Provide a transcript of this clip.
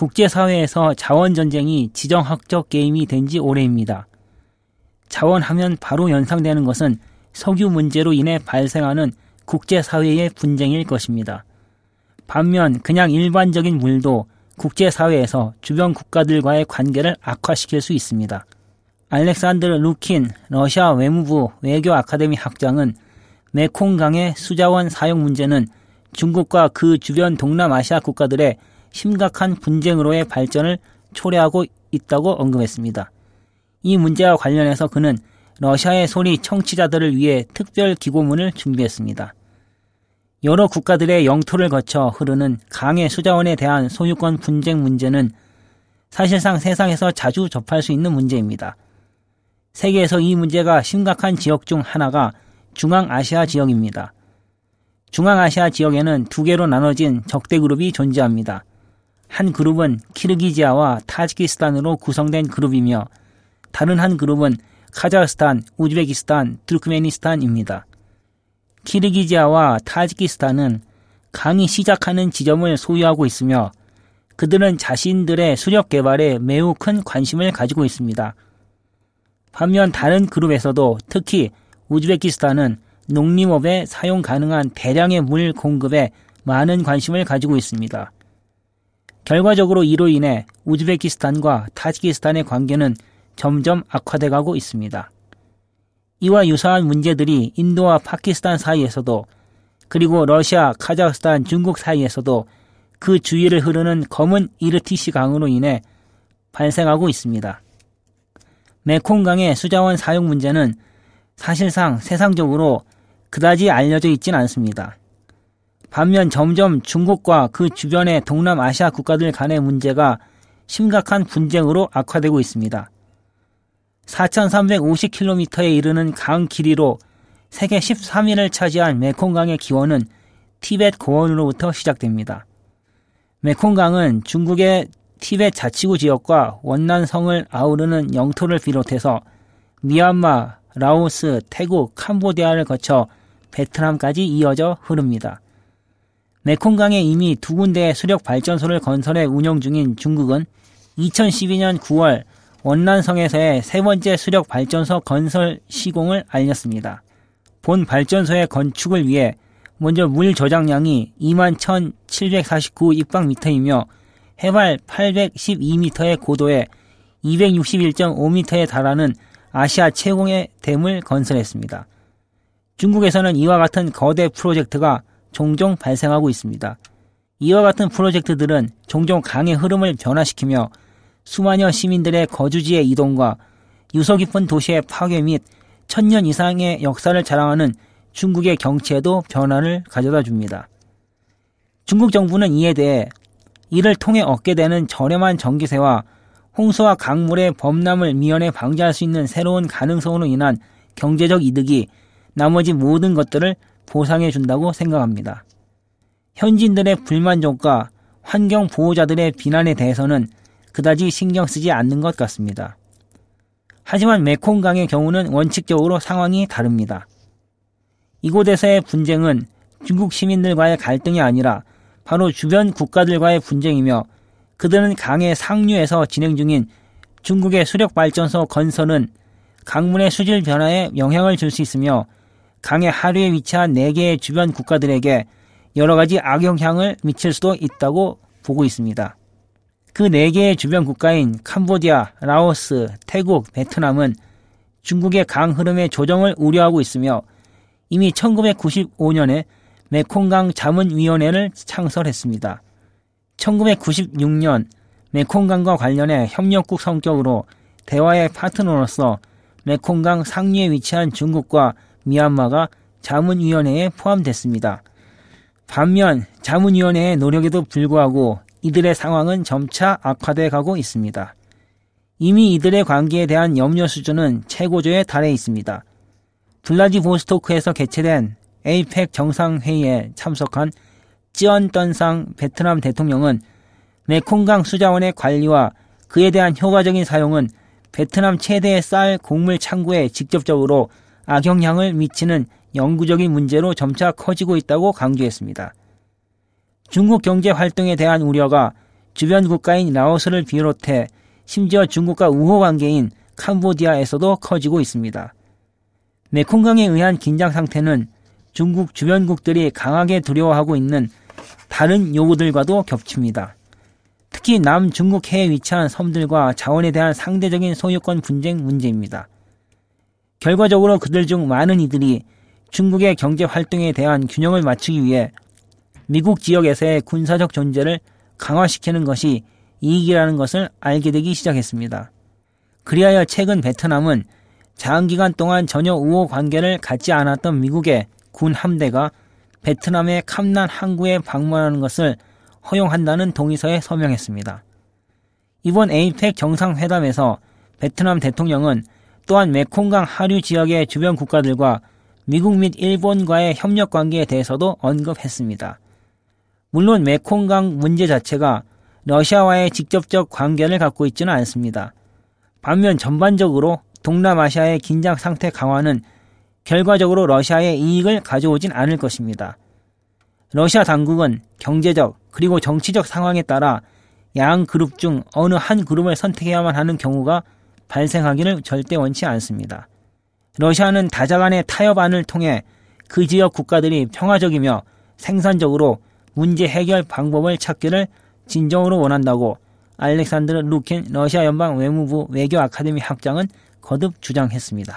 국제사회에서 자원전쟁이 지정학적 게임이 된 지 오래입니다. 자원하면 바로 연상되는 것은 석유 문제로 인해 발생하는 국제사회의 분쟁일 것입니다. 반면 그냥 일반적인 물도 국제사회에서 주변 국가들과의 관계를 악화시킬 수 있습니다. 알렉산드르 루킨 러시아 외무부 외교 아카데미 학장은 메콩강의 수자원 사용 문제는 중국과 그 주변 동남아시아 국가들의 심각한 분쟁으로의 발전을 초래하고 있다고 언급했습니다. 이 문제와 관련해서 그는 러시아의 소리 청취자들을 위해 특별 기고문을 준비했습니다. 여러 국가들의 영토를 거쳐 흐르는 강의 수자원에 대한 소유권 분쟁 문제는 사실상 세상에서 자주 접할 수 있는 문제입니다. 세계에서 이 문제가 심각한 지역 중 하나가 중앙아시아 지역입니다. 중앙아시아 지역에는 두 개로 나눠진 적대 그룹이 존재합니다. 한 그룹은 키르기지아와 타지키스탄으로 구성된 그룹이며 다른 한 그룹은 카자흐스탄, 우즈베키스탄, 투르크메니스탄입니다. 키르기지아와 타지키스탄은 강이 시작하는 지점을 소유하고 있으며 그들은 자신들의 수력 개발에 매우 큰 관심을 가지고 있습니다. 반면 다른 그룹에서도 특히 우즈베키스탄은 농림업에 사용 가능한 대량의 물 공급에 많은 관심을 가지고 있습니다. 결과적으로 이로 인해 우즈베키스탄과 타지키스탄의 관계는 점점 악화돼 가고 있습니다. 이와 유사한 문제들이 인도와 파키스탄 사이에서도 그리고 러시아, 카자흐스탄, 중국 사이에서도 그 주위를 흐르는 검은 이르티시 강으로 인해 발생하고 있습니다. 메콩강의 수자원 사용 문제는 사실상 세상적으로 그다지 알려져 있진 않습니다. 반면 점점 중국과 그 주변의 동남아시아 국가들 간의 문제가 심각한 분쟁으로 악화되고 있습니다. 4,350km에 이르는 강 길이로 세계 13위를 차지한 메콩강의 기원은 티벳 고원으로부터 시작됩니다. 메콩강은 중국의 티벳 자치구 지역과 원난성을 아우르는 영토를 비롯해서 미얀마, 라오스, 태국, 캄보디아를 거쳐 베트남까지 이어져 흐릅니다. 메콩강에 이미 두 군데의 수력 발전소를 건설해 운영 중인 중국은 2012년 9월 원난성에서의 세 번째 수력 발전소 건설 시공을 알렸습니다. 본 발전소의 건축을 위해 먼저 물 저장량이 21,749 입방미터이며 해발 812m의 고도에 261.5m에 달하는 아시아 최공의 댐을 건설했습니다. 중국에서는 이와 같은 거대 프로젝트가 종종 발생하고 있습니다. 이와 같은 프로젝트들은 종종 강의 흐름을 변화시키며 수만여 시민들의 거주지의 이동과 유서 깊은 도시의 파괴 및 천년 이상의 역사를 자랑하는 중국의 경치에도 변화를 가져다 줍니다. 중국 정부는 이에 대해 이를 통해 얻게 되는 저렴한 전기세와 홍수와 강물의 범람을 미연에 방지할 수 있는 새로운 가능성으로 인한 경제적 이득이 나머지 모든 것들을 보상해 준다고 생각합니다. 현지인들의 불만족과 환경 보호자들의 비난에 대해서는 그다지 신경 쓰지 않는 것 같습니다. 하지만 메콩강의 경우는 원칙적으로 상황이 다릅니다. 이곳에서의 분쟁은 중국 시민들과의 갈등이 아니라 바로 주변 국가들과의 분쟁이며 그들은 강의 상류에서 진행 중인 중국의 수력 발전소 건설은 강물의 수질 변화에 영향을 줄 수 있으며 강의 하류에 위치한 4개의 주변 국가들에게 여러 가지 악영향을 미칠 수도 있다고 보고 있습니다. 그 4개의 주변 국가인 캄보디아, 라오스, 태국, 베트남은 중국의 강 흐름의 조정을 우려하고 있으며 이미 1995년에 메콩강 자문위원회를 창설했습니다. 1996년 메콩강과 관련해 협력국 성격으로 대화의 파트너로서 메콩강 상류에 위치한 중국과 미얀마가 자문위원회에 포함됐습니다. 반면 자문위원회의 노력에도 불구하고 이들의 상황은 점차 악화돼 가고 있습니다. 이미 이들의 관계에 대한 염려 수준은 최고조에 달해 있습니다. 블라디보스토크에서 개최된 에이펙 정상회의에 참석한 찌언던상 베트남 대통령은 메콩강 수자원의 관리와 그에 대한 효과적인 사용은 베트남 최대의 쌀 곡물 창구에 직접적으로 악영향을 미치는 영구적인 문제로 점차 커지고 있다고 강조했습니다. 중국 경제 활동에 대한 우려가 주변 국가인 라오스를 비롯해 심지어 중국과 우호 관계인 캄보디아에서도 커지고 있습니다. 메콩강에 의한 긴장 상태는 중국 주변국들이 강하게 두려워하고 있는 다른 요구들과도 겹칩니다. 특히 남중국 해에 위치한 섬들과 자원에 대한 상대적인 소유권 분쟁 문제입니다. 결과적으로 그들 중 많은 이들이 중국의 경제 활동에 대한 균형을 맞추기 위해 미국 지역에서의 군사적 존재를 강화시키는 것이 이익이라는 것을 알게 되기 시작했습니다. 그리하여 최근 베트남은 장기간 동안 전혀 우호 관계를 갖지 않았던 미국의 군 함대가 베트남의 캄난 항구에 방문하는 것을 허용한다는 동의서에 서명했습니다. 이번 에이펙 정상회담에서 베트남 대통령은 또한 메콩강 하류 지역의 주변 국가들과 미국 및 일본과의 협력 관계에 대해서도 언급했습니다. 물론 메콩강 문제 자체가 러시아와의 직접적 관계를 갖고 있지는 않습니다. 반면 전반적으로 동남아시아의 긴장 상태 강화는 결과적으로 러시아의 이익을 가져오진 않을 것입니다. 러시아 당국은 경제적 그리고 정치적 상황에 따라 양 그룹 중 어느 한 그룹을 선택해야만 하는 경우가 발생하기를 절대 원치 않습니다. 러시아는 다자간의 타협안을 통해 그 지역 국가들이 평화적이며 생산적으로 문제 해결 방법을 찾기를 진정으로 원한다고 알렉산드르 루킨 러시아 연방 외무부 외교 아카데미 학장은 거듭 주장했습니다.